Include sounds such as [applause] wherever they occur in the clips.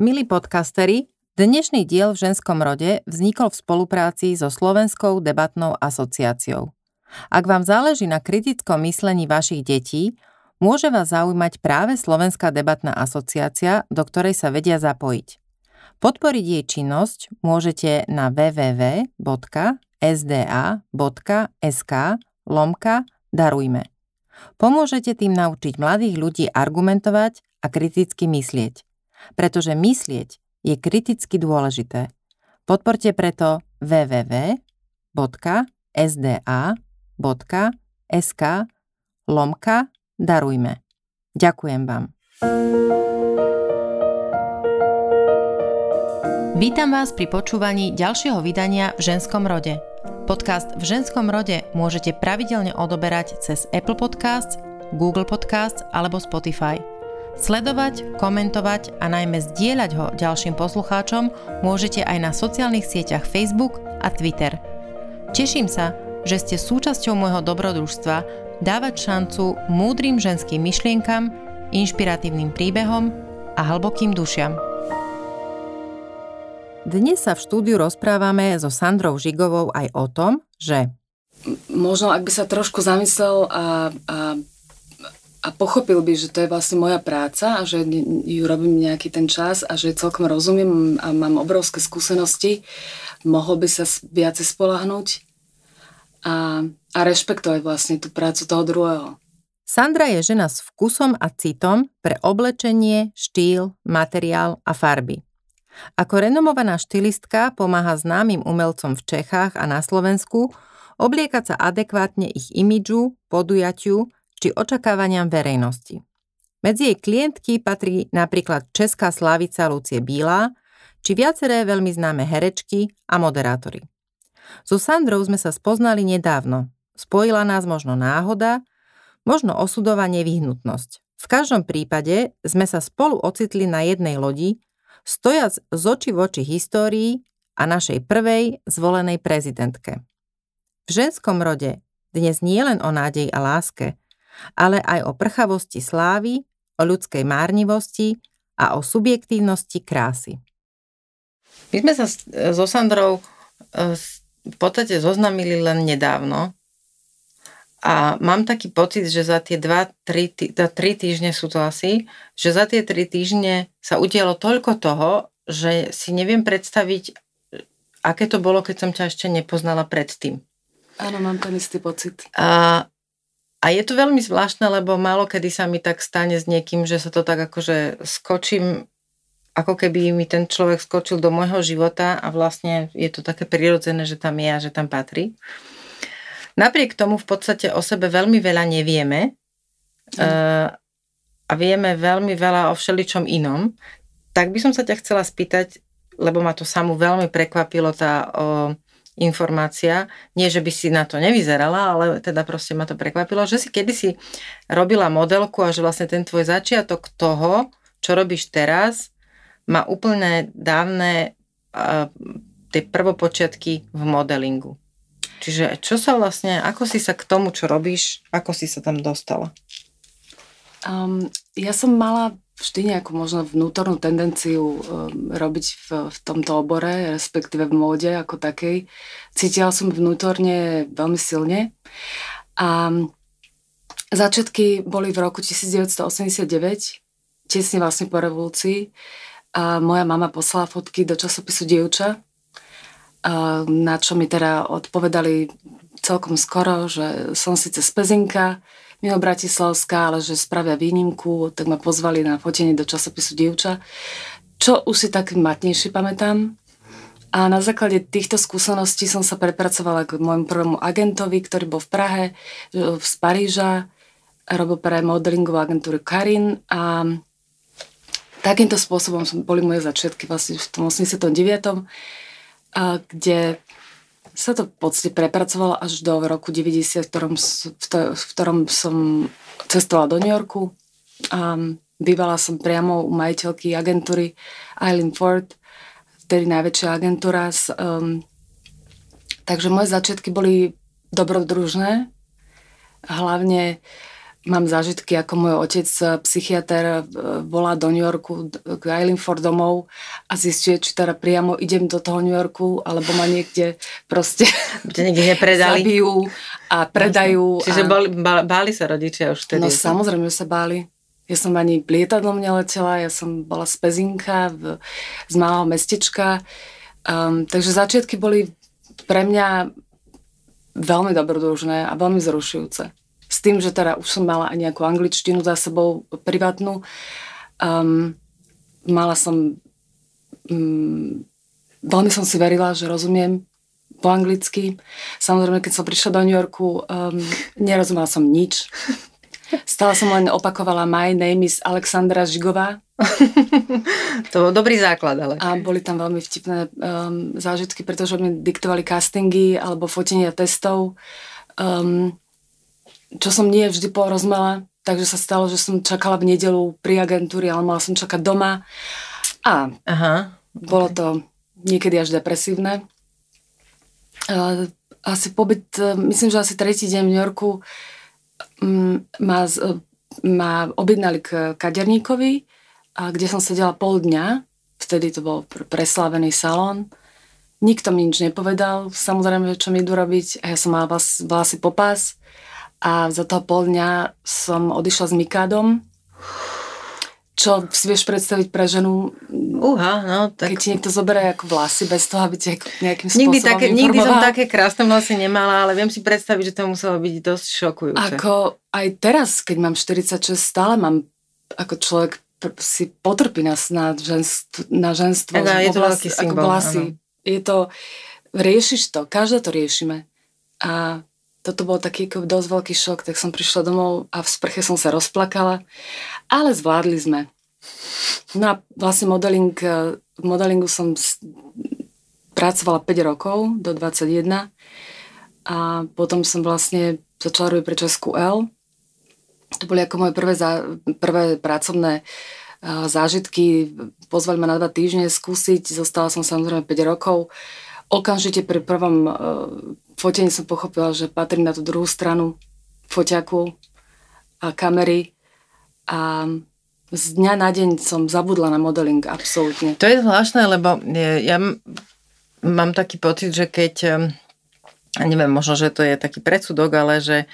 Milí podcasteri, dnešný diel v ženskom rode vznikol v spolupráci so Slovenskou debatnou asociáciou. Ak vám záleží na kritickom myslení vašich detí, môže vás zaujímať práve Slovenská debatná asociácia, do ktorej sa vedia zapojiť. Podporiť jej činnosť môžete na www.sda.sk lomka darujme. Pomôžete tým naučiť mladých ľudí argumentovať a kriticky myslieť pretože myslieť je kriticky dôležité. Podporte preto www.sda.sk lomka darujme. Ďakujem vám. Vítam vás pri počúvaní ďalšieho vydania v ženskom rode. Podcast v ženskom rode môžete pravidelne odoberať cez Apple Podcasts, Google Podcasts alebo Spotify – Sledovať, komentovať a najmä zdieľať ho ďalším poslucháčom môžete aj na sociálnych sieťach Facebook a Twitter. Teším sa, že ste súčasťou môjho dobrodružstva dávať šancu múdrym ženským myšlienkam, inšpiratívnym príbehom a hlbokým dušiam. Dnes sa v štúdiu rozprávame so Sandrou Žigovou aj o tom, že možno ak by sa trošku zamyslel a, a a pochopil by, že to je vlastne moja práca a že ju robím nejaký ten čas a že celkom rozumiem a mám obrovské skúsenosti, mohol by sa viacej spolahnúť a, a rešpektovať vlastne tú prácu toho druhého. Sandra je žena s vkusom a citom pre oblečenie, štýl, materiál a farby. Ako renomovaná štilistka pomáha známym umelcom v Čechách a na Slovensku obliekať sa adekvátne ich imidžu, podujatiu či očakávaniam verejnosti. Medzi jej klientky patrí napríklad česká slavica Lucie Bílá, či viaceré veľmi známe herečky a moderátory. So Sandrou sme sa spoznali nedávno. Spojila nás možno náhoda, možno osudová nevyhnutnosť. V každom prípade sme sa spolu ocitli na jednej lodi, stojac z oči v oči histórii a našej prvej zvolenej prezidentke. V ženskom rode dnes nie len o nádej a láske, ale aj o prchavosti slávy, o ľudskej márnivosti a o subjektívnosti krásy. My sme sa so Sandrou e, v podstate zoznamili len nedávno a mám taký pocit, že za tie 2-3 týždne sú to asi, že za tie 3 týždne sa udialo toľko toho, že si neviem predstaviť, aké to bolo, keď som ťa ešte nepoznala predtým. Áno, mám ten istý pocit. A a je to veľmi zvláštne, lebo málo kedy sa mi tak stane s niekým, že sa to tak akože skočím, ako keby mi ten človek skočil do môjho života a vlastne je to také prirodzené, že tam je a že tam patrí. Napriek tomu v podstate o sebe veľmi veľa nevieme mm. a vieme veľmi veľa o všeličom inom. Tak by som sa ťa chcela spýtať, lebo ma to samú veľmi prekvapilo tá o, informácia. Nie, že by si na to nevyzerala, ale teda proste ma to prekvapilo, že si kedysi robila modelku a že vlastne ten tvoj začiatok toho, čo robíš teraz, má úplne dávne uh, tie prvopočiatky v modelingu. Čiže čo sa vlastne, ako si sa k tomu, čo robíš, ako si sa tam dostala? Um, ja som mala vždy nejakú možno vnútornú tendenciu um, robiť v, v tomto obore, respektíve v móde ako takej. Cítila som vnútorne veľmi silne. A začiatky boli v roku 1989, tesne vlastne po revolúcii. A moja mama poslala fotky do časopisu Dievča, na čo mi teda odpovedali celkom skoro, že som síce z Pezinka, mimo Bratislavská, ale že spravia výnimku, tak ma pozvali na fotenie do časopisu Dievča, čo už si tak matnejšie pamätám. A na základe týchto skúseností som sa prepracovala k môjmu prvému agentovi, ktorý bol v Prahe, z Paríža, robil pre modelingovú agentúru Karin a takýmto spôsobom boli moje začiatky vlastne v tom 89. A kde sa to v podstate prepracovalo až do roku 90, v ktorom, v, to, v ktorom som cestovala do New Yorku. A bývala som priamo u majiteľky agentúry Eileen Ford, vtedy najväčšia agentúra. Um, takže moje začiatky boli dobrodružné. Hlavne mám zážitky, ako môj otec, eh, psychiatr, eh, volá do New Yorku k Eileen Ford domov a zistuje, či teda priamo idem do toho New Yorku, alebo ma niekde proste niekde nepredali. zabijú a predajú. Čiže a... báli, báli sa rodičia už vtedy? No samozrejme, že sa báli. Ja som ani lietadlom neletela, ja som bola z Pezinka, v, z malého mestečka. Um, takže začiatky boli pre mňa veľmi dobrodružné a veľmi zrušujúce. S tým, že teda už som mala aj nejakú angličtinu za sebou privátnu. Um, mala som... Um, veľmi som si verila, že rozumiem po anglicky. Samozrejme, keď som prišla do New Yorku, um, nerozumela som nič. Stále som len opakovala My name is Alexandra Žigová. to bol dobrý základ, ale. A boli tam veľmi vtipné um, zážitky, pretože mi diktovali castingy alebo fotenia testov, um, čo som nie vždy porozmela, takže sa stalo, že som čakala v nedelu pri agentúri, ale mala som čakať doma. A Aha, okay. bolo to niekedy až depresívne. Asi pobyt, uh, myslím, že asi tretí deň v New Yorku ma, ma objednali k kaderníkovi, kde som sedela pol dňa, vtedy to bol preslávený salón. Nikto mi nič nepovedal, samozrejme, čo mi idú robiť. A ja som mala vlasy popás a za toho pol dňa som odišla s Mikádom, čo si vieš predstaviť pre ženu, Uha, no, tak... keď ti niekto zoberie ako vlasy bez toho, aby ti nejakým spôsobom nikdy, také, nikdy som také krásne vlasy nemala, ale viem si predstaviť, že to muselo byť dosť šokujúce. Ako aj teraz, keď mám 46, stále mám ako človek si potrpí na, na, ženstvo, na ženstvo. Ega, je to vlasy, veľký symbol. Vlasy. Je to, riešiš to, každá to riešime. A toto bol taký ako dosť veľký šok, tak som prišla domov a v sprche som sa rozplakala, ale zvládli sme. No a vlastne modeling, eh, v modelingu som pracovala 5 rokov do 21 a potom som vlastne začala robiť pre Česku L. To boli ako moje prvé, zá, prvé pracovné uh, zážitky. Pozvali ma na dva týždne skúsiť, zostala som samozrejme 5 rokov. Okamžite pri prvom uh, fotení som pochopila, že patrí na tú druhú stranu foťaku a kamery a z dňa na deň som zabudla na modeling, absolútne. To je zvláštne, lebo ja mám taký pocit, že keď, neviem, možno, že to je taký predsudok, ale že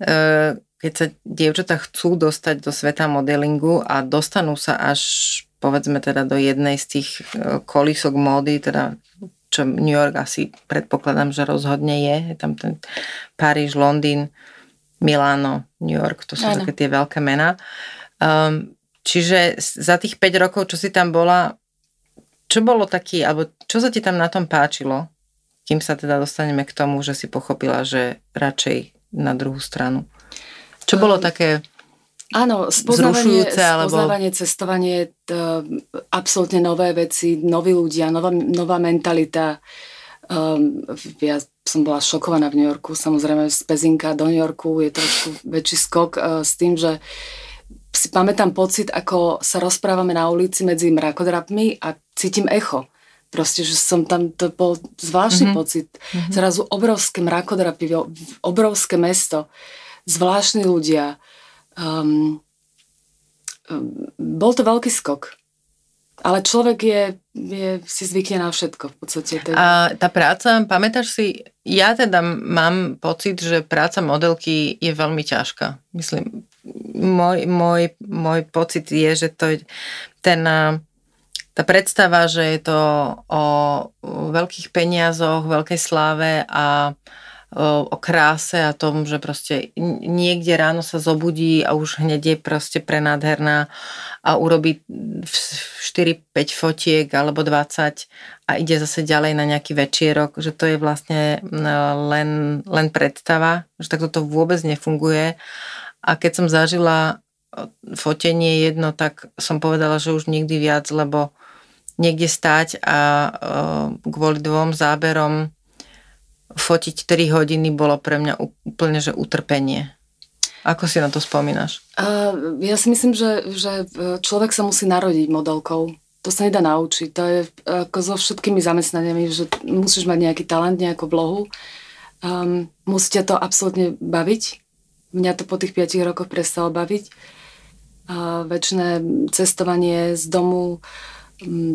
e, keď sa dievčatá chcú dostať do sveta modelingu a dostanú sa až povedzme teda do jednej z tých e, kolísok módy, teda čo New York asi predpokladám, že rozhodne je. Je tam ten Paríž, Londýn, Miláno, New York, to sú ano. také tie veľké mená. Um, čiže za tých 5 rokov, čo si tam bola, čo bolo taký, alebo čo sa ti tam na tom páčilo, kým sa teda dostaneme k tomu, že si pochopila, že radšej na druhú stranu. Čo bolo také Áno, spoznávanie, alebo... spoznávanie cestovanie, to, absolútne nové veci, noví ľudia, nová, nová mentalita. Um, ja som bola šokovaná v New Yorku, samozrejme z Pezinka do New Yorku je trošku väčší skok uh, s tým, že si pamätám pocit, ako sa rozprávame na ulici medzi mrakodrapmi a cítim echo. Proste, že som tam, to bol zvláštny mm-hmm. pocit. Mm-hmm. Zrazu obrovské mrakodrapy, obrovské mesto, zvláštni ľudia, Um, bol to veľký skok. Ale človek je, je si zvykne na všetko v podstate. Teda. A tá práca, pamätáš si, ja teda mám pocit, že práca modelky je veľmi ťažká. Myslím, môj, môj, môj pocit je, že to je ten, tá predstava, že je to o veľkých peniazoch, veľkej sláve a o kráse a tom, že proste niekde ráno sa zobudí a už hneď je proste prenádherná a urobí 4-5 fotiek alebo 20 a ide zase ďalej na nejaký večierok, že to je vlastne len, len predstava, že takto to vôbec nefunguje. A keď som zažila fotenie jedno, tak som povedala, že už nikdy viac, lebo niekde stať a kvôli dvom záberom fotiť 3 hodiny bolo pre mňa úplne, že utrpenie. Ako si na to spomínaš? Uh, ja si myslím, že, že človek sa musí narodiť modelkou. To sa nedá naučiť. To je ako so všetkými zamestnaniami, že musíš mať nejaký talent, nejakú vlohu. Um, musí ťa to absolútne baviť. mňa to po tých 5 rokoch prestalo baviť. A väčšiné cestovanie z domu,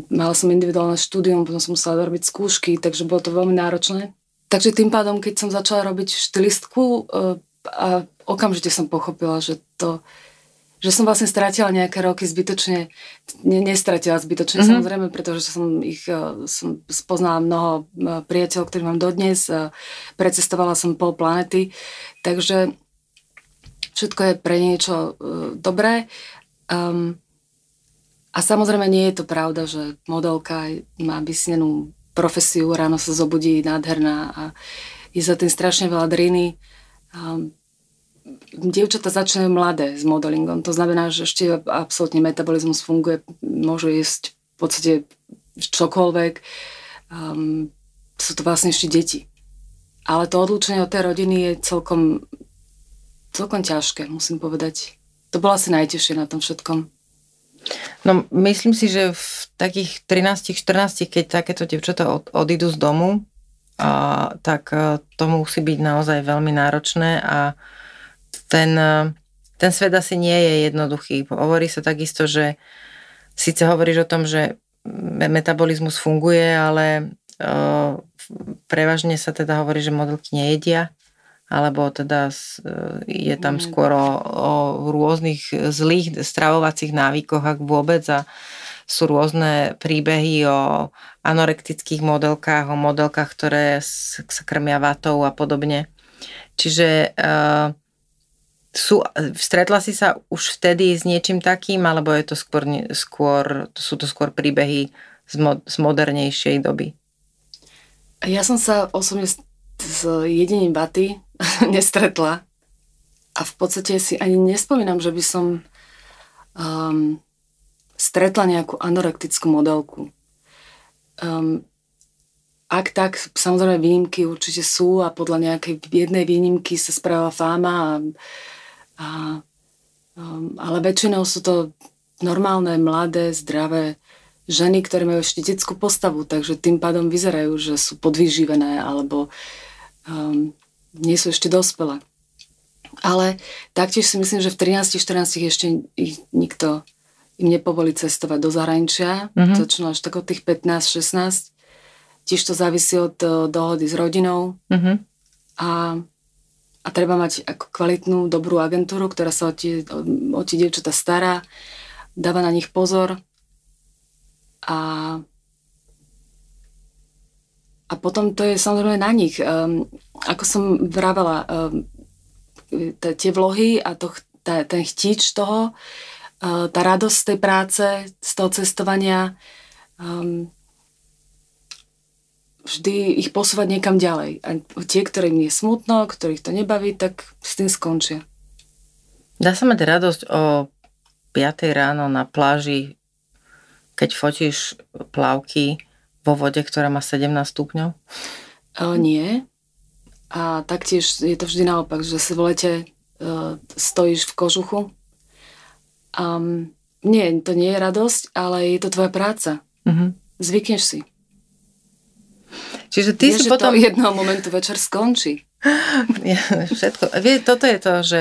mala som individuálne štúdium, potom som musela robiť skúšky, takže bolo to veľmi náročné. Takže tým pádom, keď som začala robiť štilistku e, a okamžite som pochopila, že to že som vlastne stratila nejaké roky zbytočne, ne, nestratila zbytočne mm-hmm. samozrejme, pretože som ich uh, som spoznala mnoho uh, priateľov, ktorí mám dodnes, precestovala som pol planety, takže všetko je pre niečo dobré. Um, a samozrejme nie je to pravda, že modelka má vysnenú profesiu, ráno sa zobudí nádherná a je za tým strašne veľa driny. Um, dievčatá začínajú mladé s modelingom. To znamená, že ešte absolútne metabolizmus funguje, môžu jesť v podstate čokoľvek. Um, sú to vlastne ešte deti. Ale to odlúčenie od tej rodiny je celkom, celkom ťažké, musím povedať. To bolo asi najtežšie na tom všetkom. No, myslím si, že v takých 13-14, keď takéto devčatá od, odídu z domu, a, tak e, to musí byť naozaj veľmi náročné a ten, e, ten svet asi nie je jednoduchý. Hovorí sa takisto, že síce hovoríš o tom, že metabolizmus funguje, ale uh, prevažne sa teda hovorí, že modelky nejedia, alebo teda je tam mm. skôr o, o rôznych zlých stravovacích návykoch, ak vôbec a sú rôzne príbehy o anorektických modelkách, o modelkách, ktoré sa krmia vatou a podobne. Čiže uh, sú, stretla si sa už vtedy s niečím takým, alebo je to skôr, skôr sú to skôr príbehy z, mo, z modernejšej doby? Ja som sa osobne s, s jedením baty [laughs] nestretla a v podstate si ani nespomínam, že by som um, stretla nejakú anorektickú modelku. Um, ak tak, samozrejme výnimky určite sú a podľa nejakej jednej výnimky sa spravila fáma a a, um, ale väčšinou sú to normálne, mladé, zdravé ženy, ktoré majú ešte detskú postavu, takže tým pádom vyzerajú, že sú podvyživené alebo um, nie sú ešte dospelé. Ale taktiež si myslím, že v 13-14 ešte ich nikto im nepovolí cestovať do zahraničia. Mm-hmm. Začnú až tak od tých 15-16. Tiež to závisí od uh, dohody s rodinou. Mm-hmm. A a treba mať ako kvalitnú, dobrú agentúru, ktorá sa o tie, o tie dievčatá stará, dáva na nich pozor a a potom to je samozrejme na nich. Um, ako som vravela, um, tie vlohy a to, tá, ten chtič toho, uh, tá radosť tej práce, z toho cestovania, um, vždy ich posúvať niekam ďalej. A tie, ktorým je smutno, ktorých to nebaví, tak s tým skončia. Dá sa mať radosť o 5 ráno na pláži, keď fotíš plavky vo vode, ktorá má 17 stupňov? O, nie. A taktiež je to vždy naopak, že si v lete uh, stojíš v kožuchu. Um, nie, to nie je radosť, ale je to tvoja práca. Uh-huh. Zvykneš si. Čiže ty Vieš, si potom... to momentu večer skončí. [laughs] Ja, všetko. Vie, toto je to, že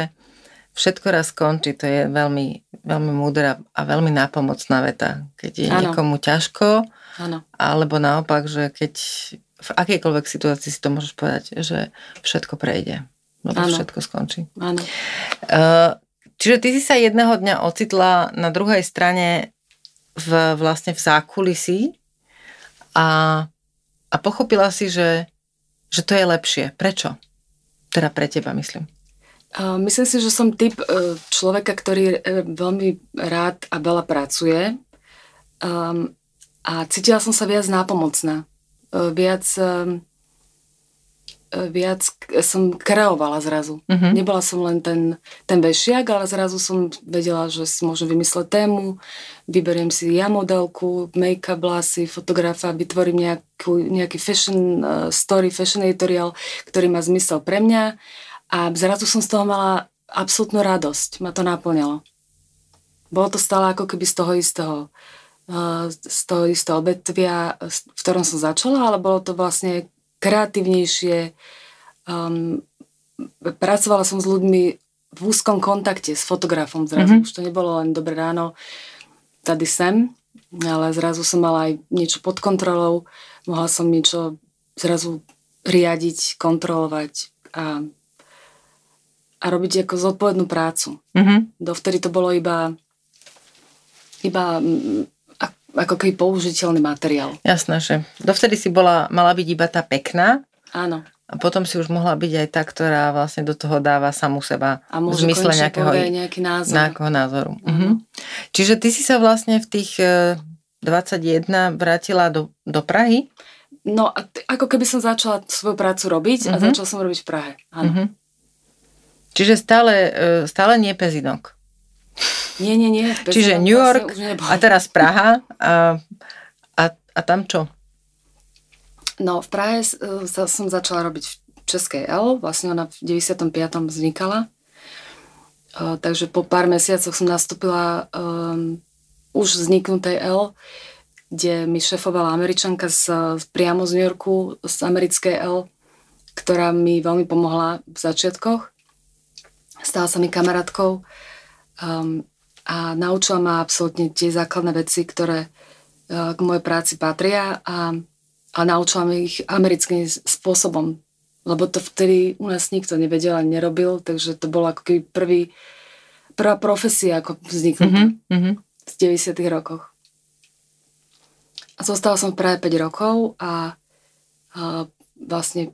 všetko raz skončí. To je veľmi, veľmi múdra a veľmi nápomocná veta. Keď je ano. niekomu ťažko, ano. alebo naopak, že keď v akejkoľvek situácii si to môžeš povedať, že všetko prejde. Lebo ano. všetko skončí. Áno. Uh, čiže ty si sa jedného dňa ocitla na druhej strane v, vlastne v zákulisí a a pochopila si, že, že to je lepšie. Prečo? Teda pre teba, myslím. Myslím si, že som typ e, človeka, ktorý veľmi rád a veľa pracuje um, a cítila som sa viac nápomocná. E, viac E, viac som kreovala zrazu. Uh-huh. Nebola som len ten, ten vešiak, ale zrazu som vedela, že si môžem vymysleť tému, vyberiem si ja modelku, make-up, vlasy, fotografa, vytvorím nejakú, nejaký fashion story, fashion editorial, ktorý má zmysel pre mňa a zrazu som z toho mala absolútnu radosť. Ma to naplňalo. Bolo to stále ako keby z toho istého z toho istého odvetvia, v ktorom som začala, ale bolo to vlastne kreatívnejšie. Um, pracovala som s ľuďmi v úzkom kontakte s fotografom zrazu. Mm-hmm. Už to nebolo len dobré ráno, tady sem, ale zrazu som mala aj niečo pod kontrolou, mohla som niečo zrazu riadiť, kontrolovať a, a robiť ako zodpovednú prácu. Mm-hmm. Dovtedy to bolo iba iba ako keby použiteľný materiál. Jasné, že dovtedy si bola, mala byť iba tá pekná. Áno. A potom si už mohla byť aj tá, ktorá vlastne do toho dáva samú seba. A v zmysle nejakého, nejaký názor. Nejakého názoru. Uh-huh. Uh-huh. Čiže ty si sa vlastne v tých 21 e, vrátila do, do Prahy? No, ako keby som začala svoju prácu robiť uh-huh. a mhm. začala som robiť v Prahe. Áno. Uh-huh. Čiže stále, e, stále nie pezinok. Nie, nie, nie. Čiže New York a teraz Praha a, a, a tam čo? No, v Prahe uh, som začala robiť v Českej L, vlastne ona v 95. vznikala. Uh, takže po pár mesiacoch som nastúpila um, už vzniknutej L, kde mi šefovala američanka z, priamo z New Yorku, z americkej L, ktorá mi veľmi pomohla v začiatkoch. Stala sa mi kamarátkou. Um, a naučila ma absolútne tie základné veci, ktoré e, k mojej práci patria a, a naučila ma ich americkým spôsobom, lebo to vtedy u nás nikto nevedel a nerobil, takže to bolo ako keby prvý, prvá profesia, ako vzniknutá mm-hmm. v 90 rokoch. A zostala som v Prahe 5 rokov a, a vlastne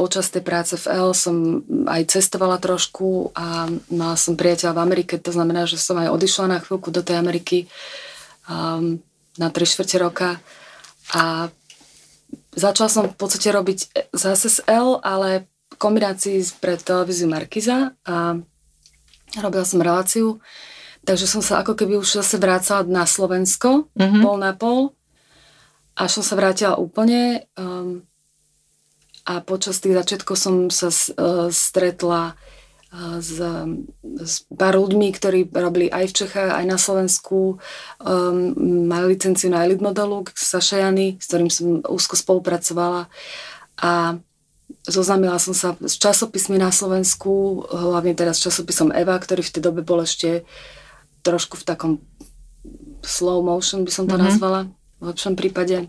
počas tej práce v L som aj cestovala trošku a mala som priateľa v Amerike, to znamená, že som aj odišla na chvíľku do tej Ameriky um, na 3 čtvrte roka. A začala som v podstate robiť zase z L, ale v kombinácii pre televíziu Markiza a robila som reláciu, takže som sa ako keby už zase vrácala na Slovensko, mm-hmm. pol na pol a som sa vrátila úplne. Um, a počas tých začiatkov som sa uh, stretla uh, s, s pár ľuďmi, ktorí robili aj v Čechách, aj na Slovensku. Um, mali licenciu na Elite modelu, Saša Jany, s ktorým som úzko spolupracovala. A zoznámila som sa s časopismi na Slovensku, hlavne teraz s časopisom Eva, ktorý v tej dobe bol ešte trošku v takom slow motion, by som to mm-hmm. nazvala, v lepšom prípade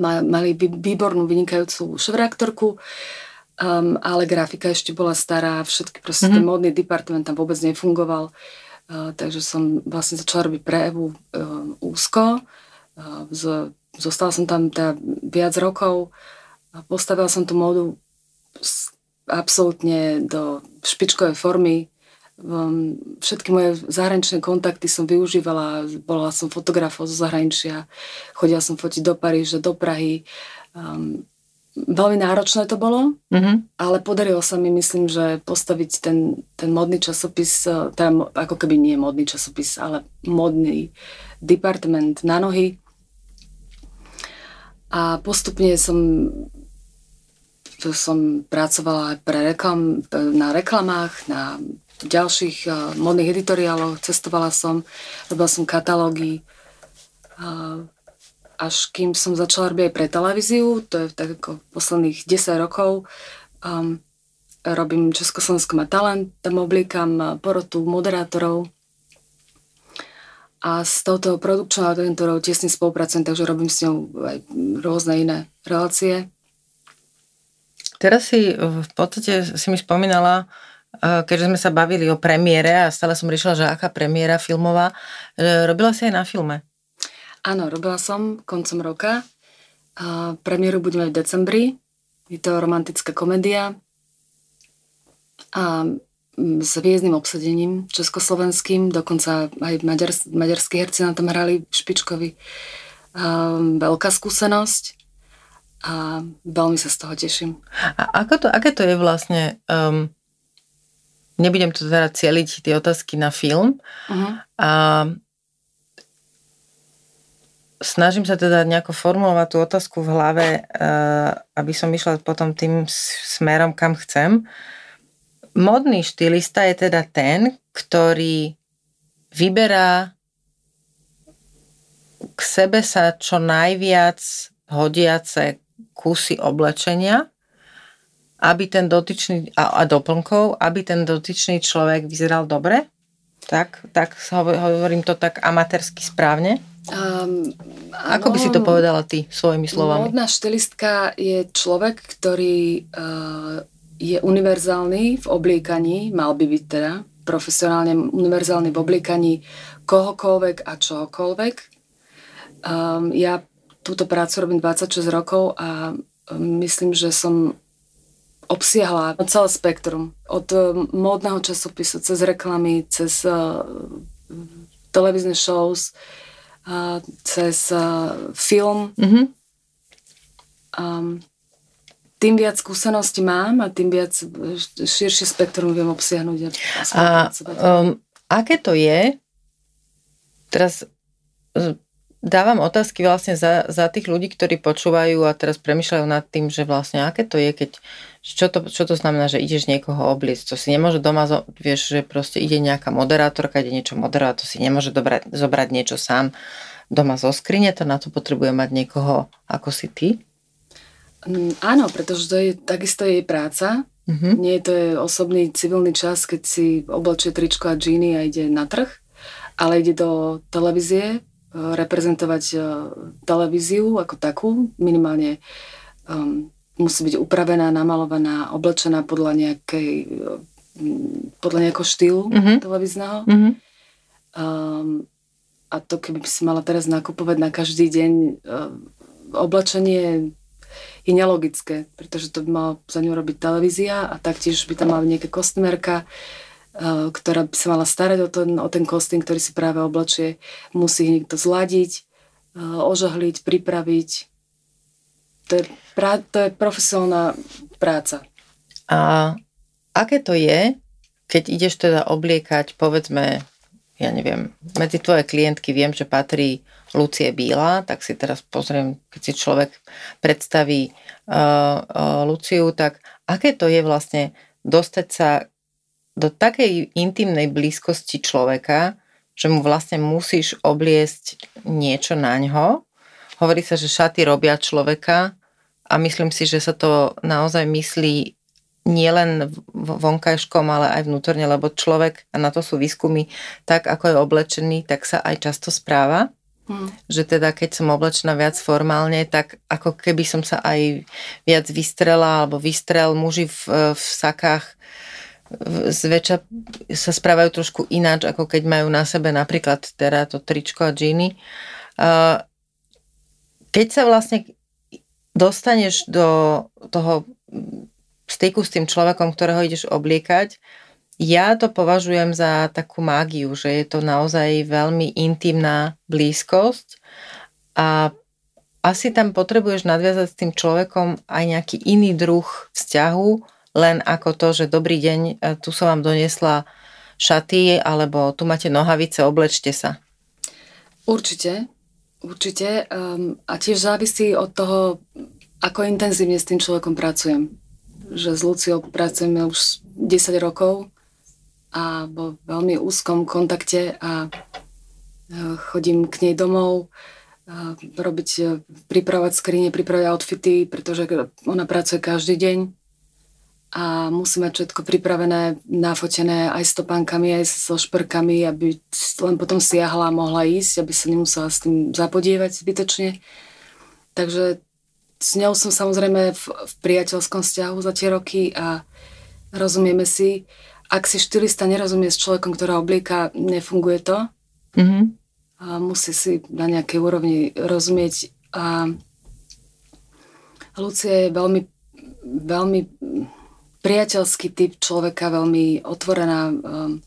mali výbornú, vynikajúcu švreaktorku, um, ale grafika ešte bola stará, všetky proste mm-hmm. ten módny department tam vôbec nefungoval, uh, takže som vlastne začala robiť pre Evu uh, úzko, uh, z, zostala som tam teda viac rokov, postavila som tú módu absolútne do špičkovej formy, um, všetky moje zahraničné kontakty som využívala, bola som fotografov zo zahraničia, chodila som fotiť do Paríža, do Prahy. Um, veľmi náročné to bolo, mm-hmm. ale podarilo sa mi, myslím, že postaviť ten, ten modný časopis, e, teda ako keby nie modný časopis, ale modný department na nohy. A postupne som som pracovala pre reklam, na reklamách, na ďalších uh, modných editoriáloch, cestovala som, robila som katalógy, uh, až kým som začala robiť aj pre televíziu, to je tak ako posledných 10 rokov, um, robím Československo má talent, tam oblíkam porotu moderátorov. A s touto produkčnou agentúrou tesne spolupracujem, takže robím s ňou aj rôzne iné relácie. Teraz si v podstate si mi spomínala, Eh, keďže sme sa bavili o premiére a stále som riešila, že aká premiéra filmová, robila si aj na filme? Áno, robila som koncom roka. A premiéru budeme v decembri. Je to romantická komédia a s hviezdnym obsadením československým, dokonca aj maďars, maďarskí herci na tom hrali špičkovi. Um, veľká skúsenosť a veľmi sa z toho teším. A ako to, aké to je vlastne um, nebudem to teda cieliť tie otázky na film. Uh-huh. A snažím sa teda nejako formulovať tú otázku v hlave, eh, aby som išla potom tým smerom, kam chcem. Modný štylista je teda ten, ktorý vyberá k sebe sa čo najviac hodiace kusy oblečenia aby ten dotyčný, a, a doplnkov, aby ten dotyčný človek vyzeral dobre? Tak, tak hovorím to tak amatérsky správne? Um, Ako by si to povedala ty svojimi slovami? Modná štilistka je človek, ktorý uh, je univerzálny v obliekaní, mal by byť teda profesionálne univerzálny v obliekaní kohokoľvek a čohokoľvek. Um, ja túto prácu robím 26 rokov a um, myslím, že som obsiahla celé spektrum. Od um, módneho časopisu, cez reklamy, cez uh, televízne shows, uh, cez uh, film. Mm-hmm. Um, tým viac skúseností mám a tým viac širšie spektrum viem obsiahnuť. A, a um, aké to je? Teraz dávam otázky vlastne za, za tých ľudí, ktorí počúvajú a teraz premyšľajú nad tým, že vlastne aké to je, keď čo to, čo to znamená, že ideš niekoho obliecť, to si nemôže doma, vieš, že proste ide nejaká moderátorka, ide niečo moderovať, to si nemôže dobrať, zobrať niečo sám doma zo skrine, to na to potrebuje mať niekoho ako si ty? Mm, áno, pretože to je takisto jej práca. Mm-hmm. Nie je to je osobný civilný čas, keď si oblečie tričko a džíny a ide na trh, ale ide do televízie, reprezentovať e, televíziu ako takú, minimálne um, musí byť upravená, namalovaná, oblečená podľa nejakej mm, podľa nejakého štýlu mm-hmm. televízneho. Mm-hmm. Um, a to keby si mala teraz nakupovať na každý deň uh, oblečenie je nelogické, pretože to by mala za ňu robiť televízia a taktiež by tam mala nejaká kostmerka, eh, ktorá by sa mala starať o ten, o ten kostým, ktorý si práve oblečie. Musí niekto zladiť, eh, ožahliť, pripraviť. To je, pra, to je profesionálna práca. A aké to je, keď ideš teda obliekať, povedzme, ja neviem, medzi tvoje klientky viem, že patrí Lucie Bíla, tak si teraz pozriem, keď si človek predstaví uh, uh, Luciu, tak aké to je vlastne dostať sa do takej intimnej blízkosti človeka, že mu vlastne musíš obliesť niečo na ňo. Hovorí sa, že šaty robia človeka a myslím si, že sa to naozaj myslí nielen vonkajškom, ale aj vnútorne, lebo človek, a na to sú výskumy, tak ako je oblečený, tak sa aj často správa. Hmm. Že teda keď som oblečená viac formálne, tak ako keby som sa aj viac vystrela alebo vystrel muži v, v sakách zväčša sa správajú trošku ináč, ako keď majú na sebe napríklad teda to tričko a džíny. Keď sa vlastne dostaneš do toho styku s tým človekom, ktorého ideš obliekať, ja to považujem za takú mágiu, že je to naozaj veľmi intimná blízkosť a asi tam potrebuješ nadviazať s tým človekom aj nejaký iný druh vzťahu, len ako to, že dobrý deň, e, tu som vám doniesla šaty, alebo tu máte nohavice, oblečte sa. Určite, určite. Um, a tiež závisí od toho, ako intenzívne s tým človekom pracujem. Že s Luciou pracujeme už 10 rokov a vo veľmi úzkom kontakte a chodím k nej domov, robiť, e, pripravovať skrine, pripravať outfity, pretože ona pracuje každý deň a musí mať všetko pripravené, nafotené aj s topánkami, aj so šperkami, aby len potom siahla a mohla ísť, aby sa nemusela s tým zapodievať zbytočne. Takže s ňou som samozrejme v, v priateľskom vzťahu za tie roky a rozumieme si ak si štylista nerozumie s človekom, ktorá oblieka, nefunguje to. Mm-hmm. A musí si na nejakej úrovni rozumieť. A Lucia je veľmi, veľmi priateľský typ človeka, veľmi otvorená um,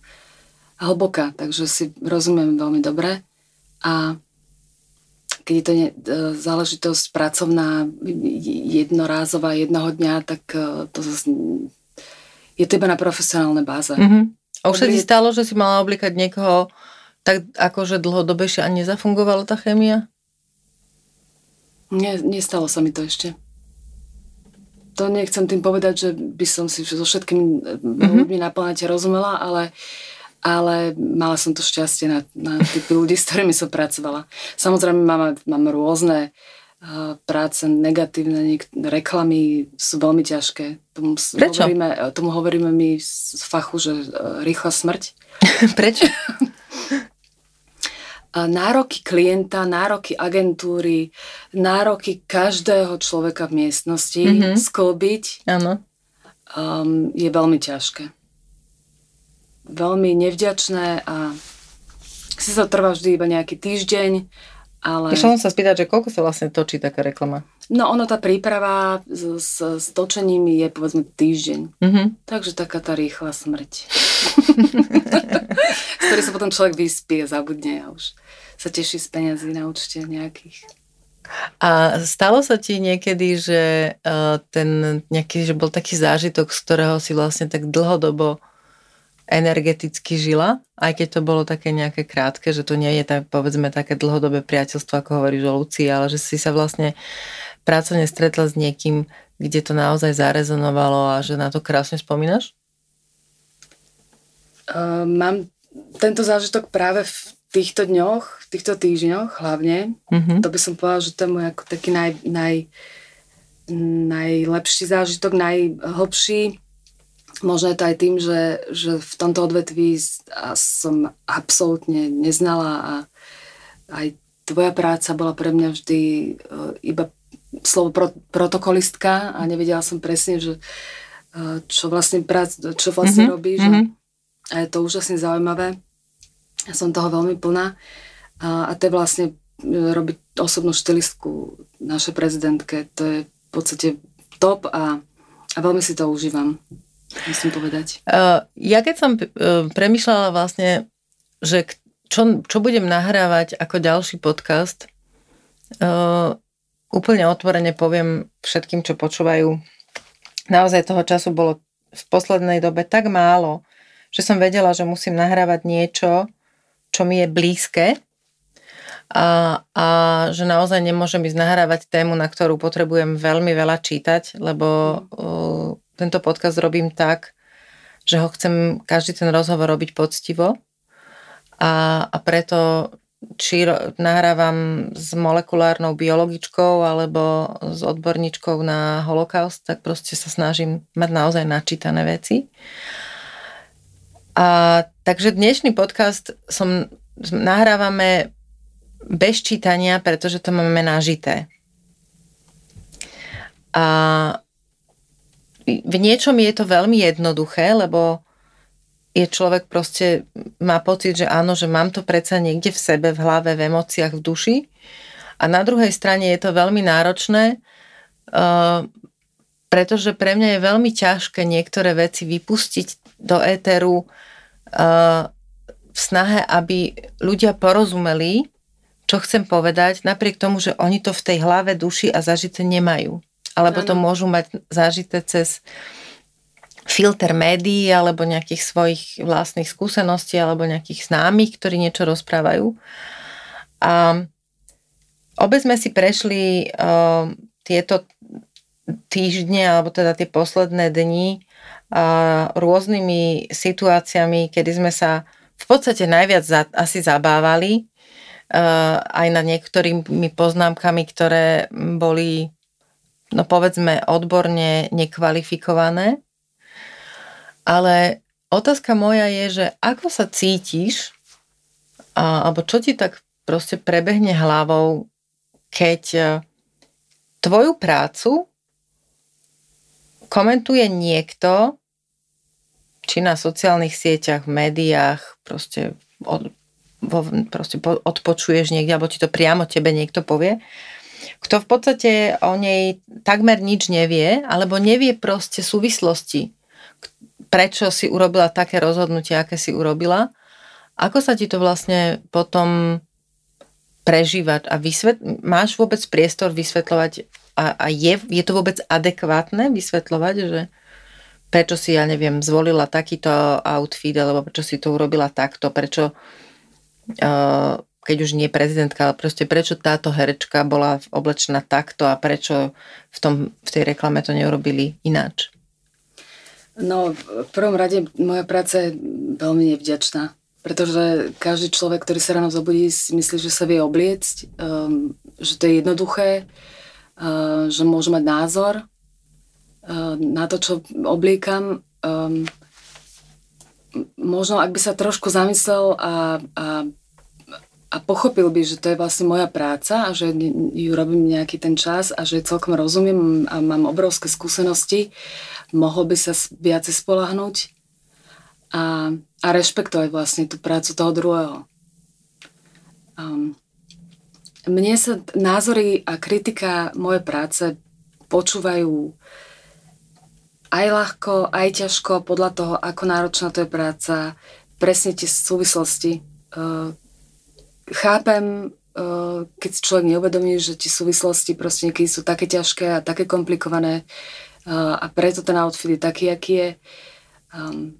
hlboká, takže si rozumiem veľmi dobre. A keď je to ne, e, záležitosť pracovná, jednorázová, jednoho dňa, tak e, to zase je to iba na profesionálnej báze. Mm-hmm. A už sa ti stalo, že si mala oblikať niekoho tak akože dlhodobejšie a nezafungovala tá chémia? Nie, nestalo sa mi to ešte. To nechcem tým povedať, že by som si so všetkými mm-hmm. ľuďmi na planete rozumela, ale, ale mala som to šťastie na, na typy ľudí, s ktorými som pracovala. Samozrejme, mám, mám rôzne práce negatívne, niek- reklamy sú veľmi ťažké. Tomu Prečo? Hovoríme, tomu hovoríme my z fachu, že rýchla smrť. [laughs] Prečo? [laughs] nároky klienta, nároky agentúry, nároky každého človeka v miestnosti mm-hmm. sklbiť Áno. Um, je veľmi ťažké. Veľmi nevďačné a si sa trvá vždy iba nejaký týždeň ale... Išla som sa spýtať, že koľko sa vlastne točí taká reklama? No ono, tá príprava s, s, s točením je povedzme týždeň. Mm-hmm. Takže taká tá rýchla smrť. [laughs] z ktorej sa potom človek vyspie, zabudne a už sa teší z peniazí na účte nejakých. A stalo sa ti niekedy, že uh, ten nejaký, že bol taký zážitok, z ktorého si vlastne tak dlhodobo energeticky žila, aj keď to bolo také nejaké krátke, že to nie je tak, povedzme také dlhodobé priateľstvo, ako hovoríš o Lucii, ale že si sa vlastne pracovne stretla s niekým, kde to naozaj zarezonovalo a že na to krásne spomínaš? Uh, mám tento zážitok práve v týchto dňoch, v týchto týždňoch hlavne. Mm-hmm. To by som povedala, že to je môj ako taký naj, naj, najlepší zážitok, najhlbší Možno je to aj tým, že, že v tomto odvetví som absolútne neznala a aj tvoja práca bola pre mňa vždy e, iba slovo pro, protokolistka a nevedela som presne, že e, čo vlastne, prác, čo vlastne mm-hmm. robí. Že, mm-hmm. A je to úžasne zaujímavé. Ja som toho veľmi plná. A, a to je vlastne e, robiť osobnú štilistku našej prezidentke. To je v podstate top a, a veľmi si to užívam musím povedať? Uh, ja keď som uh, premyšľala vlastne, že čo, čo budem nahrávať ako ďalší podcast, uh, úplne otvorene poviem všetkým, čo počúvajú. Naozaj toho času bolo v poslednej dobe tak málo, že som vedela, že musím nahrávať niečo, čo mi je blízke a, a že naozaj nemôžem ísť nahrávať tému, na ktorú potrebujem veľmi veľa čítať, lebo uh, tento podcast robím tak, že ho chcem každý ten rozhovor robiť poctivo a, a preto či nahrávam s molekulárnou biologičkou alebo s odborníčkou na holokaust, tak proste sa snažím mať naozaj načítané veci. A takže dnešný podcast som, nahrávame bez čítania, pretože to máme nažité. A v niečom je to veľmi jednoduché, lebo je človek proste, má pocit, že áno, že mám to predsa niekde v sebe, v hlave, v emóciách, v duši. A na druhej strane je to veľmi náročné, uh, pretože pre mňa je veľmi ťažké niektoré veci vypustiť do éteru uh, v snahe, aby ľudia porozumeli, čo chcem povedať, napriek tomu, že oni to v tej hlave, duši a zažite nemajú alebo to môžu mať zažité cez filter médií alebo nejakých svojich vlastných skúseností alebo nejakých známych, ktorí niečo rozprávajú. A obe sme si prešli uh, tieto týždne alebo teda tie posledné dni rôznymi situáciami, kedy sme sa v podstate najviac za, asi zabávali aj nad niektorými poznámkami, ktoré boli no povedzme odborne nekvalifikované. Ale otázka moja je, že ako sa cítiš, alebo čo ti tak proste prebehne hlavou, keď e, tvoju prácu komentuje niekto, či na sociálnych sieťach, v médiách, proste, od, vo, proste odpočuješ niekde, alebo ti to priamo tebe niekto povie, kto v podstate o nej takmer nič nevie, alebo nevie proste súvislosti, prečo si urobila také rozhodnutie, aké si urobila. Ako sa ti to vlastne potom prežívať a vysvet... máš vôbec priestor vysvetľovať a, a je, je to vôbec adekvátne vysvetľovať, že prečo si, ja neviem, zvolila takýto outfit, alebo prečo si to urobila takto, prečo uh, keď už nie prezidentka, ale proste prečo táto herečka bola oblečená takto a prečo v, tom, v tej reklame to neurobili ináč? No, v prvom rade moja práca je veľmi nevďačná, pretože každý človek, ktorý sa ráno zobudí, si myslí, že sa vie obliecť, um, že to je jednoduché, že môžu mať názor na to, čo obliekam. Možno, ak by sa trošku zamyslel a, a, a pochopil by, že to je vlastne moja práca a že ju robím nejaký ten čas a že celkom rozumiem a mám obrovské skúsenosti, mohol by sa viacej spolahnúť a, a rešpektovať vlastne tú prácu toho druhého. Um, mne sa názory a kritika mojej práce počúvajú aj ľahko, aj ťažko, podľa toho, ako náročná to je práca, presne tie súvislosti. Uh, chápem, uh, keď človek neuvedomí, že tie súvislosti proste niekedy sú také ťažké a také komplikované uh, a preto ten outfit je taký, aký je. Um,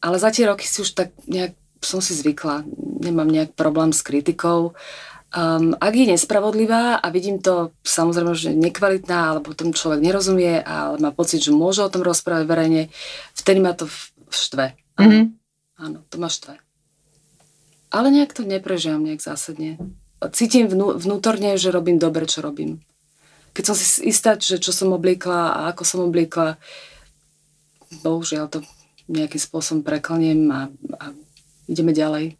ale za tie roky si už tak nejak som si zvykla. Nemám nejak problém s kritikou. Um, ak je nespravodlivá a vidím to samozrejme, že nekvalitná, alebo tomu človek nerozumie, ale má pocit, že môže o tom rozprávať verejne, vtedy ma to štve. Áno, mm-hmm. áno to ma štve. Ale nejak to neprežívam nejak zásadne. Cítim vnú, vnútorne, že robím dobre, čo robím. Keď som si istá, že čo som obliekla a ako som obliekla, bohužiaľ to nejakým spôsobom preklniem a, a ideme ďalej.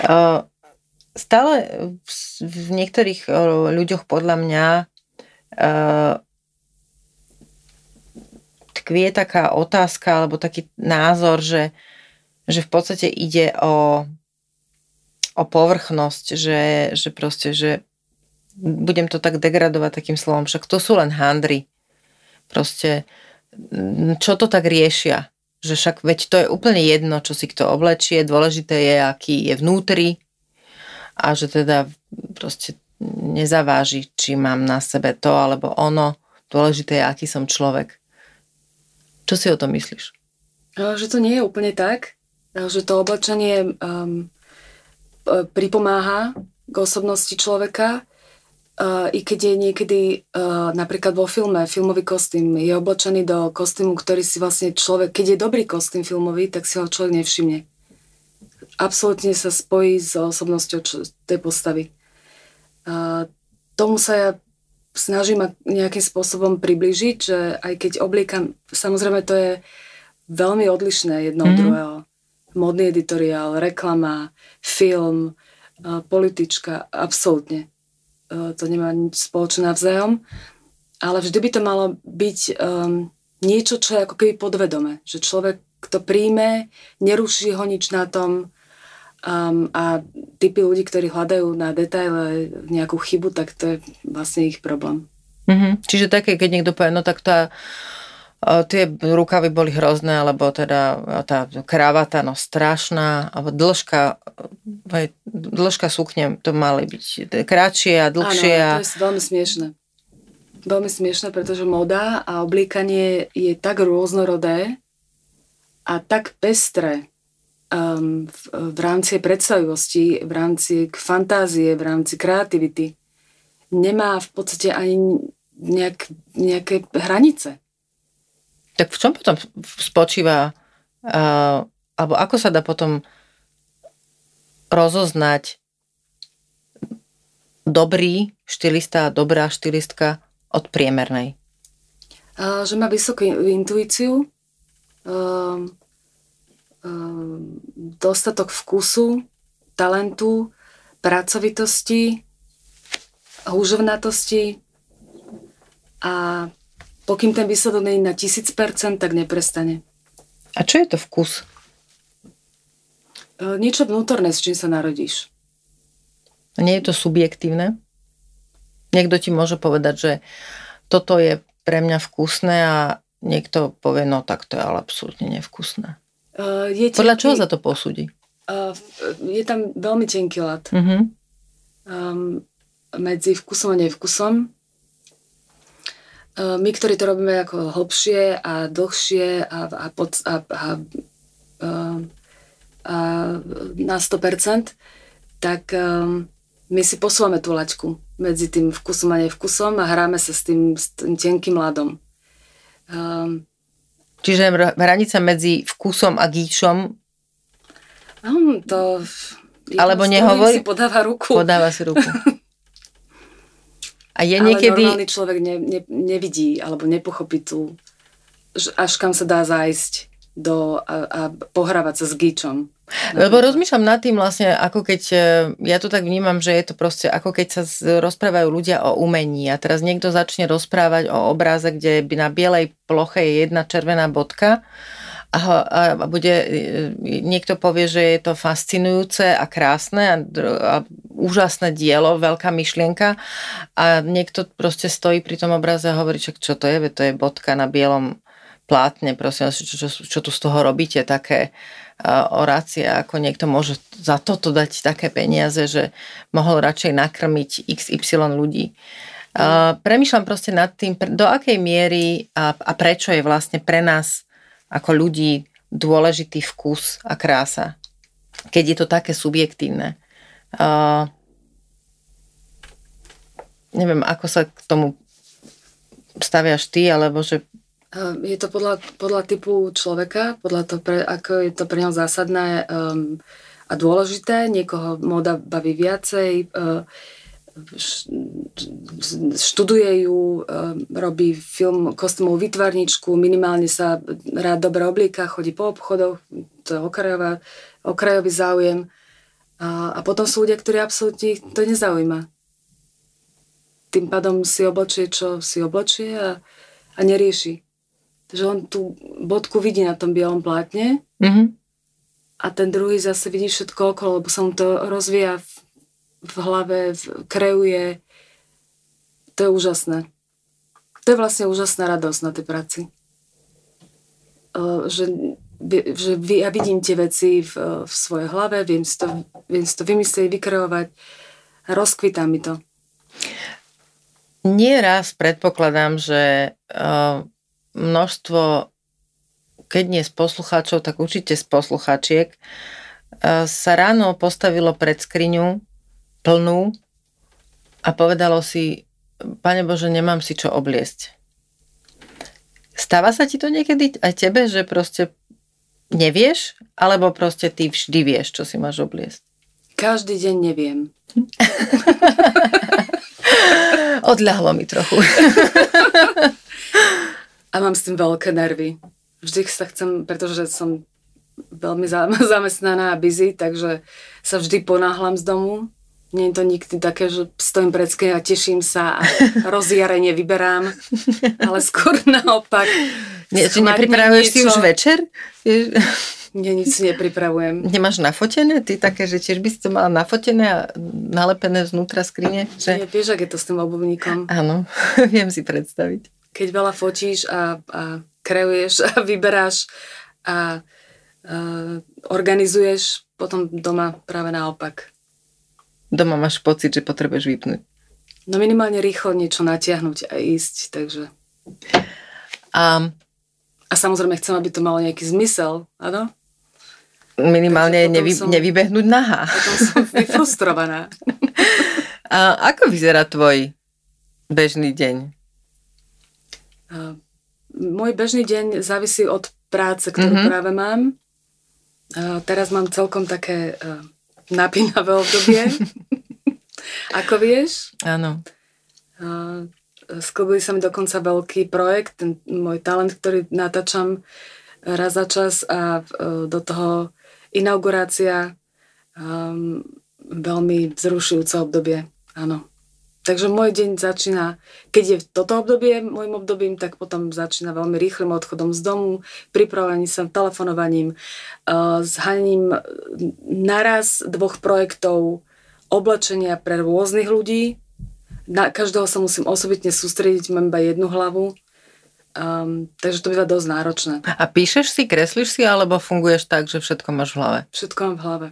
Uh, stále v niektorých ľuďoch podľa mňa uh, tkvie taká otázka alebo taký názor, že, že v podstate ide o, o povrchnosť, že, že proste, že budem to tak degradovať takým slovom, však to sú len handry. Proste, čo to tak riešia? že však veď to je úplne jedno, čo si kto oblečie, dôležité je, aký je vnútri a že teda proste nezaváži, či mám na sebe to alebo ono. Dôležité je, aký som človek. Čo si o tom myslíš? Že to nie je úplne tak, že to oblečenie um, pripomáha k osobnosti človeka, Uh, I keď je niekedy uh, napríklad vo filme, filmový kostým je oblečený do kostýmu, ktorý si vlastne človek, keď je dobrý kostým filmový, tak si ho človek nevšimne. Absolútne sa spojí s osobnosťou čo, tej postavy. Uh, tomu sa ja snažím nejakým spôsobom približiť, že aj keď obliekam, samozrejme to je veľmi odlišné jedno od mm. druhého. Modný editoriál, reklama, film, politička, absolútne to nemá nič spoločné navzájom, ale vždy by to malo byť um, niečo, čo je ako keby podvedome, že človek to príjme, neruší ho nič na tom um, a typy ľudí, ktorí hľadajú na detaile nejakú chybu, tak to je vlastne ich problém. Mm-hmm. Čiže také, keď niekto povie, no tak tá tie rukavy boli hrozné, alebo teda tá kravata, no strašná, alebo dĺžka, dĺžka sukne to mali byť kratšie a dlhšie. Áno, to je veľmi smiešne. Veľmi smiešne, pretože moda a oblíkanie je tak rôznorodé a tak pestré um, v, v rámci predstavivosti, v rámci fantázie, v rámci kreativity. Nemá v podstate ani nejak, nejaké hranice. Tak v čom potom spočíva, uh, alebo ako sa dá potom rozoznať dobrý štylista a dobrá štilistka od priemernej? Uh, že má vysokú intuíciu, uh, dostatok vkusu, talentu, pracovitosti, húžovnatosti a pokým ten výsledok je na 1000%, tak neprestane. A čo je to vkus? E, niečo vnútorné, s čím sa narodíš. A nie je to subjektívne? Niekto ti môže povedať, že toto je pre mňa vkusné a niekto povie, no tak to je ale absolútne nevkusné. Uh, je tenký, Podľa čoho sa to posúdi? Uh, je tam veľmi tenký lat. Uh-huh. Um, medzi vkusom a nevkusom. Eh, my, ktorí to robíme ako hlbšie a dlhšie a, a, pod, a, a, a, a na 100%, tak um, my si posúvame tú laťku medzi tým vkusom a nevkusom a hráme sa s tým, s tým tenkým ľadom. Um, Čiže hranica medzi vkusom a gíčom? Um, to... Alebo nehovorí? si podáva ruku. Podáva si ruku. A je Ale niekedy... normálny človek ne, ne, nevidí alebo nepochopí tu, že až kam sa dá zájsť do, a, a pohrávať sa s gíčom. Lebo rozmýšľam nad tým vlastne, ako keď, e, ja to tak vnímam, že je to proste ako keď sa rozprávajú ľudia o umení a teraz niekto začne rozprávať o obraze, kde by na bielej ploche je jedna červená bodka a, a, a bude, e, niekto povie, že je to fascinujúce a krásne a, a úžasné dielo, veľká myšlienka a niekto proste stojí pri tom obraze a hovorí, čo, čo to je, to je bodka na bielom plátne, prosím vás, čo, čo, čo tu z toho robíte, také uh, orácie, ako niekto môže za toto dať také peniaze, že mohol radšej nakrmiť XY ľudí. Uh, premýšľam proste nad tým, do akej miery a, a prečo je vlastne pre nás ako ľudí dôležitý vkus a krása, keď je to také subjektívne. Uh, neviem, ako sa k tomu staviaš ty, alebo že Je to podľa, podľa typu človeka, podľa toho, pre, ako je to pre neho zásadné um, a dôležité. Niekoho moda baví viacej, uh, študuje ju, um, robí film kostýmovú vytvarničku, minimálne sa rád dobre oblíka, chodí po obchodoch, to je okrajová, okrajový záujem. A, a potom sú ľudia, ktorí absolútne to nezaujíma. Tým pádom si oblečie, čo si oblečie a, a nerieši. Takže on tú bodku vidí na tom bielom plátne mm-hmm. a ten druhý zase vidí všetko okolo, lebo sa mu to rozvíja v, v hlave, v, kreuje. To je úžasné. To je vlastne úžasná radosť na tej práci. Uh, že, že ja vidím tie veci v, v svojej hlave, viem si to, viem si to vymyslieť, vykreovať rozkvitá mi to. Nie raz predpokladám, že uh, množstvo, keď nie z poslucháčov, tak určite z poslucháčiek, uh, sa ráno postavilo pred skriňu plnú a povedalo si, Pane Bože, nemám si čo obliesť. Stáva sa ti to niekedy aj tebe, že proste nevieš, alebo proste ty vždy vieš, čo si máš obliesť? Každý deň neviem. [laughs] Odľahlo mi trochu. [laughs] A mám s tým veľké nervy. Vždy sa chcem, pretože som veľmi za- [laughs] zamestnaná a busy, takže sa vždy ponáhlam z domu. Nie je to nikdy také, že stojím pred a teším sa a [laughs] rozjarenie vyberám, ale skôr [laughs] naopak. Nie, schmatnem nepripravuješ si už večer? Nie, nic si nepripravujem. Nemáš nafotené? Ty také, že tiež by si to mala nafotené a nalepené znútra skrine? Nie, Že... vieš, ak je to s tým obuvníkom. Áno, viem si predstaviť. Keď veľa fotíš a, a kreuješ [laughs] a vyberáš a, a organizuješ, potom doma práve naopak. Doma máš pocit, že potrebuješ vypnúť. No minimálne rýchlo niečo natiahnuť a ísť, takže... A A samozrejme chcem, aby to malo nejaký zmysel, áno? minimálne nevy, som- nevybehnúť nahá. Potom som [laughs] vyfrustrovaná. A ako vyzerá tvoj bežný deň? A Môj bežný deň závisí od práce, ktorú Mhm. práve mám. A teraz mám celkom také a, napínavé obdobie. [laughs] Ako vieš? Áno. Sklbili sa mi dokonca veľký projekt, ten môj talent, ktorý natáčam raz za čas a e, do toho inaugurácia um, veľmi vzrušujúce obdobie. Áno. Takže môj deň začína, keď je toto obdobie môjim obdobím, tak potom začína veľmi rýchlym odchodom z domu, pripravovaním sa, telefonovaním, uh, zhaním naraz dvoch projektov oblečenia pre rôznych ľudí. Na každého sa musím osobitne sústrediť, mám iba jednu hlavu. Um, takže to býva dosť náročné. A píšeš si, kreslíš si, alebo funguješ tak, že všetko máš v hlave? Všetko mám v hlave.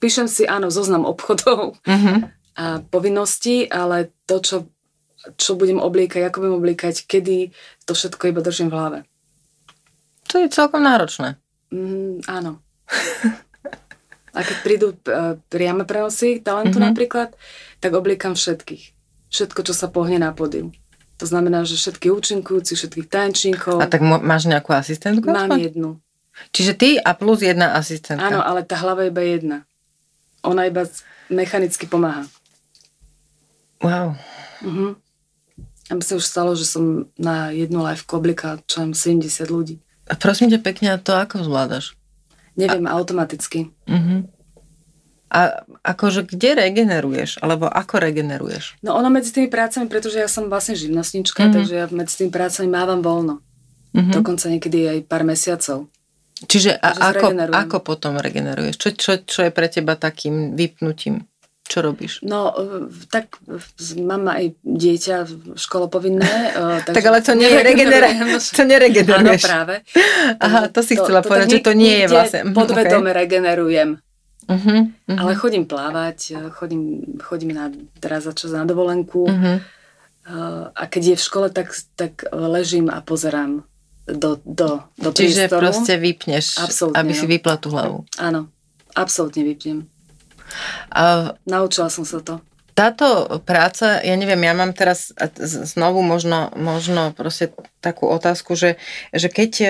Píšem si, áno, zoznam obchodov Uh-huh. A povinností, ale to, čo, čo budem obliekať, ako budem obliekať, kedy, to všetko iba držím v hlave. To je celkom náročné. Mm, áno. [laughs] A keď prídu uh, priame prenosy talentu Mhm. napríklad, tak obliekam všetkých. Všetko, čo sa pohne na pódium. To znamená, že všetkých účinkujúcich, všetkých tanečníkov. A tak máš nejakú asistentku? Mám aspoň? jednu. Čiže ty a plus jedna asistentka. Áno, ale tá hlava iba jedna. Ona iba mechanicky pomáha. Wow. Uh-huh. A by sa už stalo, že som na jednu live oblika čo 70 ľudí. A prosím ťa pekne, a to ako zvládaš? Neviem, a... automaticky. Uh-huh. A akože kde regeneruješ? Alebo ako regeneruješ? No ono medzi tými prácami, pretože ja som vlastne živnostnička, mm-hmm. takže ja medzi tými prácami mávam voľno. Mm-hmm. Dokonca niekedy aj pár mesiacov. Čiže a ako, ako potom regeneruješ? Čo, čo, čo je pre teba takým vypnutím? Čo robíš? No, e, tak mám aj dieťa školopovinné. E, [laughs] tak ale to nie je regeneruješ. To neregeneruješ. Áno, práve. [laughs] Aha, to si to, chcela to, povedať, to že to nie je vlastne... [laughs] Podvedome okay. regenerujem. Uh-huh, uh-huh. Ale chodím plávať, chodím, chodím na, teraz za čas na dovolenku uh-huh. a keď je v škole, tak, tak ležím a pozerám do, do, do Čiže priestoru. proste vypneš, absolútne, aby si vypla tú hlavu. Áno, absolútne vypnem. A... Naučila som sa to. Táto práca, ja neviem, ja mám teraz znovu možno, možno proste takú otázku, že, že keď e,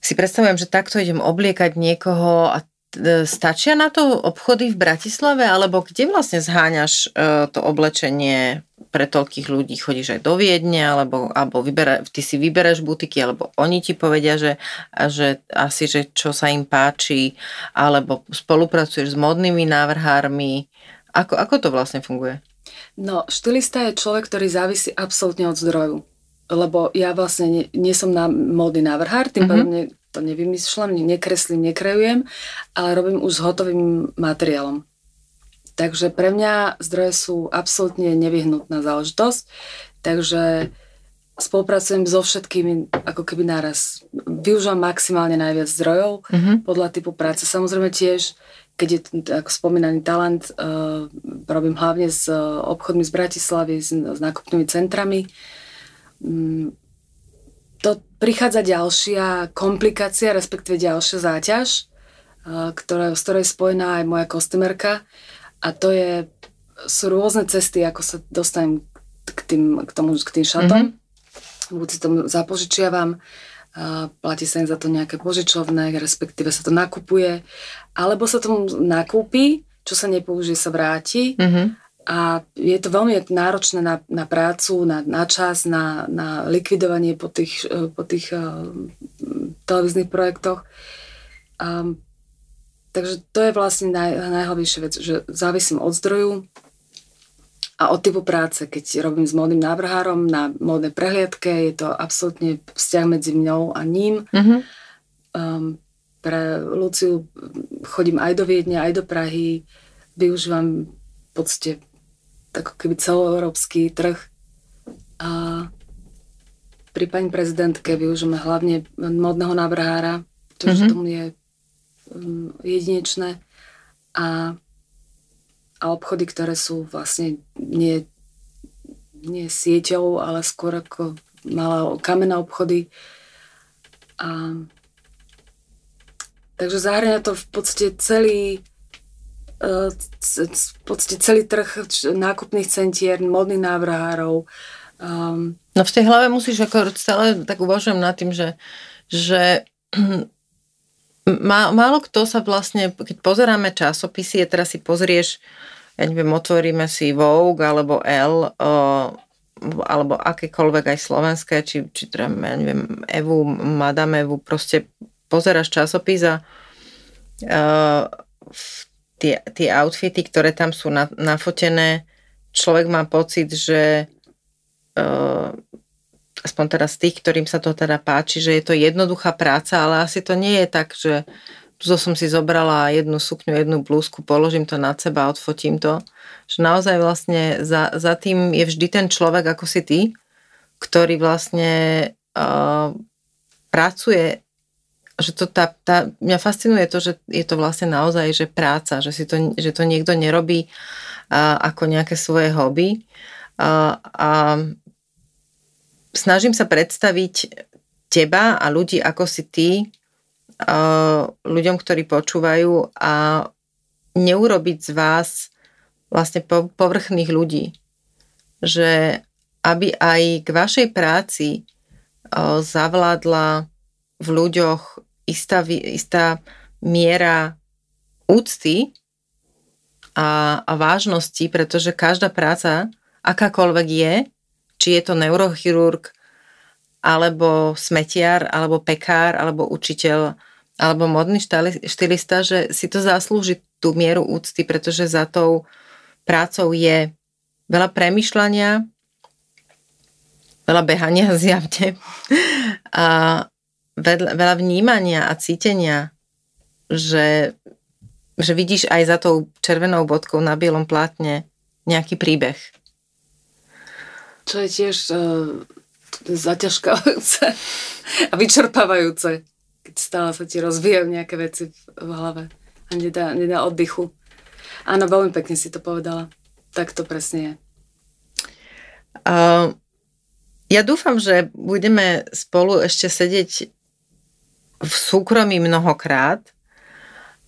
si predstavujem, že takto idem obliekať niekoho a E, stačia na to obchody v Bratislave, alebo kde vlastne zháňaš e, to oblečenie pre toľkých ľudí? Chodíš aj do Viedne, alebo, alebo vybera, ty si vybereš butiky, alebo oni ti povedia, že, že asi, že čo sa im páči, alebo spolupracuješ s modnými návrhármi. Ako, ako to vlastne funguje? No, štylista je človek, ktorý závisí absolútne od zdroju. Lebo ja vlastne nie, nie som na módny návrhár, tým mm-hmm to nevymýšľam, nekreslím, nekrejujem, ale robím už s hotovým materiálom. Takže pre mňa zdroje sú absolútne nevyhnutná záležitosť, takže spolupracujem so všetkými ako keby naraz. Využívam maximálne najviac zdrojov mm-hmm. podľa typu práce. Samozrejme tiež, keď je ako spomínaný talent, uh, robím hlavne s uh, obchodmi z Bratislavy, s, s nákupnými centrami. Um, to prichádza ďalšia komplikácia, respektíve ďalšia záťaž, ktorá, s ktorou je spojená aj moja kostymerka a to je, sú rôzne cesty, ako sa dostanem k tým, k tomu, k tým šatom. Mm-hmm. Buď si to zapožičiavam, platí sa im za to nejaké požičovné, respektíve sa to nakupuje, alebo sa to nakúpi, čo sa nepoužije, sa vráti. Mm-hmm a je to veľmi náročné na, na prácu, na, na čas, na, na likvidovanie po tých, po tých uh, televíznych projektoch. Um, takže to je vlastne naj, najhlavnejšia vec, že závisím od zdroju a od typu práce. Keď robím s módnym návrhárom na módnej prehliadke, je to absolútne vzťah medzi mňou a ním. Mm-hmm. Um, pre Luciu chodím aj do Viedne, aj do Prahy, využívam v podstate ako keby celoeurópsky trh. A pri pani prezidentke využijeme hlavne modného návrhára, čo mm-hmm. tomu je jedinečné. A, a obchody, ktoré sú vlastne nie, nie sieťou, ale skôr ako malé kamenné obchody. A, takže zahrania to v podstate celý v podstate celý trh nákupných centier, modných návrhárov. Um, no v tej hlave musíš ako stále tak uvažujem nad tým, že, že málo kto sa vlastne, keď pozeráme časopisy, teraz si pozrieš, ja neviem, otvoríme si Vogue alebo L, alebo akékoľvek aj slovenské, či, či teda, ja neviem, Evu, Madame Evu, proste pozeráš časopis a uh, tie, tie outfity, ktoré tam sú na, nafotené, človek má pocit, že uh, aspoň teraz tých, ktorým sa to teda páči, že je to jednoduchá práca, ale asi to nie je tak, že tu som si zobrala jednu sukňu, jednu blúzku, položím to nad seba, odfotím to. Že naozaj vlastne za, za tým je vždy ten človek ako si ty, ktorý vlastne uh, pracuje že to tá, tá, mňa fascinuje to, že je to vlastne naozaj, že práca, že, si to, že to niekto nerobí a, ako nejaké svoje hobby. A, a snažím sa predstaviť teba a ľudí ako si ty, ľuďom, ktorí počúvajú a neurobiť z vás vlastne po, povrchných ľudí. Že aby aj k vašej práci zavládla v ľuďoch istá, istá miera úcty a, a vážnosti, pretože každá práca, akákoľvek je, či je to neurochirurg, alebo smetiar, alebo pekár, alebo učiteľ, alebo modný štylista, že si to zaslúži tú mieru úcty, pretože za tou prácou je veľa premyšľania, veľa behania zjavne [laughs] a veľa vnímania a cítenia, že, že vidíš aj za tou červenou bodkou na bielom plátne nejaký príbeh. Čo je tiež uh, zaťažkávajúce [laughs] a vyčerpávajúce, keď stále sa ti rozvíjajú nejaké veci v hlave a nedá, nedá oddychu. Áno, veľmi pekne si to povedala. Tak to presne je. Uh, ja dúfam, že budeme spolu ešte sedieť v súkromí mnohokrát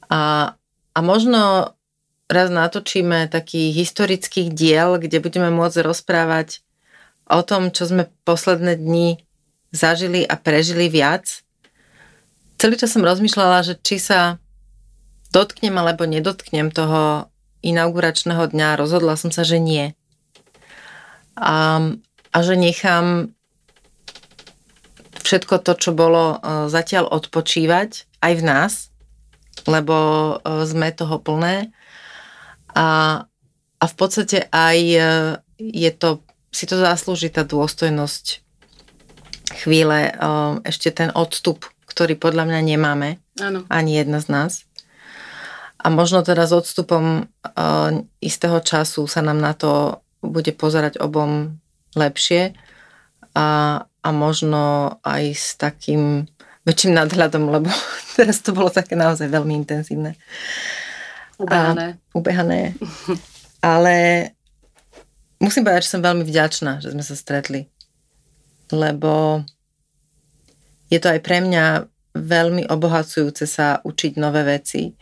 a, a možno raz natočíme taký historických diel, kde budeme môcť rozprávať o tom, čo sme posledné dni zažili a prežili viac. Celý čas som rozmýšľala, že či sa dotknem alebo nedotknem toho inauguračného dňa. Rozhodla som sa, že nie. A, a že nechám všetko to, čo bolo e, zatiaľ odpočívať aj v nás, lebo e, sme toho plné. A, a v podstate aj e, je to, si to zaslúži tá dôstojnosť chvíle, ešte ten odstup, ktorý podľa mňa nemáme. Áno. Ani jedna z nás. A možno teda s odstupom istého času sa nám na to bude pozerať obom lepšie a, a možno aj s takým väčším nadhľadom, lebo [laughs] teraz to bolo také naozaj veľmi intenzívne. Ubehané. A, ubehané. Ale musím povedať, že som veľmi vďačná, že sme sa stretli. Lebo je to aj pre mňa veľmi obohacujúce sa učiť nové veci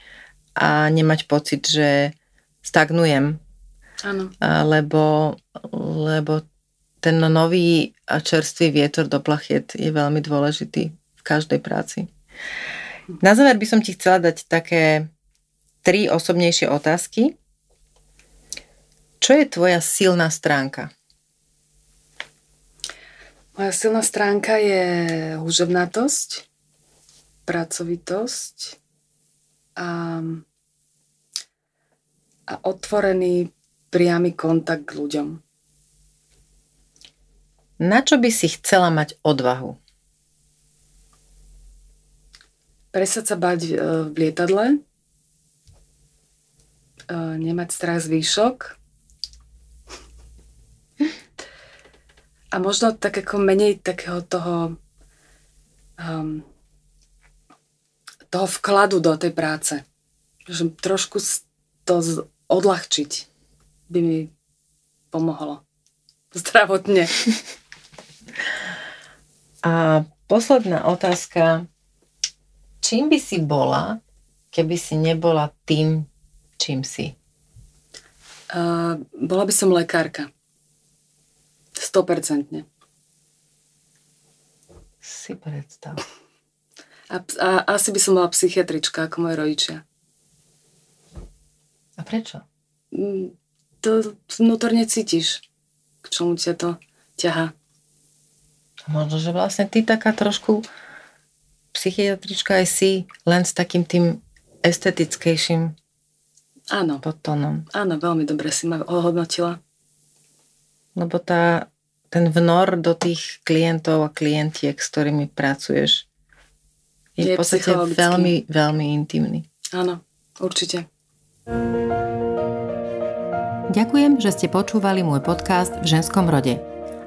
a nemať pocit, že stagnujem. Áno. Lebo, lebo ten nový a čerstvý vietor do plachiet je veľmi dôležitý v každej práci. Na záver by som ti chcela dať také tri osobnejšie otázky. Čo je tvoja silná stránka? Moja silná stránka je húževnatosť, pracovitosť a, a otvorený priamy kontakt k ľuďom. Na čo by si chcela mať odvahu? Presať sa bať e, v lietadle, e, nemať strach z výšok a možno tak ako menej takého toho um, toho vkladu do tej práce. Že trošku to odľahčiť by mi pomohlo. [laughs] Zdravotne. A posledná otázka. Čím by si bola, keby si nebola tým, čím si? Uh, bola by som lekárka. 100%. Si predstav. A, a asi by som bola psychiatrička ako moje rodičia. A prečo? Mm, to vnútorne cítiš, k čomu ťa to ťaha. Možno, že vlastne ty taká trošku psychiatrička aj si len s takým tým estetickejším Áno. podtónom. Áno, veľmi dobre si ma ohodnotila. Lebo tá, ten vnor do tých klientov a klientiek, s ktorými pracuješ, je, je v podstate veľmi, veľmi intimný. Áno, určite. Ďakujem, že ste počúvali môj podcast v ženskom rode.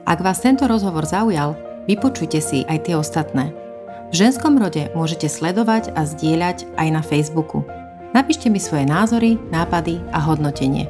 Ak vás tento rozhovor zaujal, Vypočujte si aj tie ostatné. V ženskom rode môžete sledovať a zdieľať aj na Facebooku. Napíšte mi svoje názory, nápady a hodnotenie.